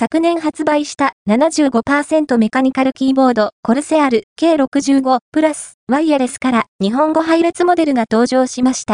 昨年発売した75%メカニカルキーボードコルセアル K65 プラスワイヤレスから日本語配列モデルが登場しました。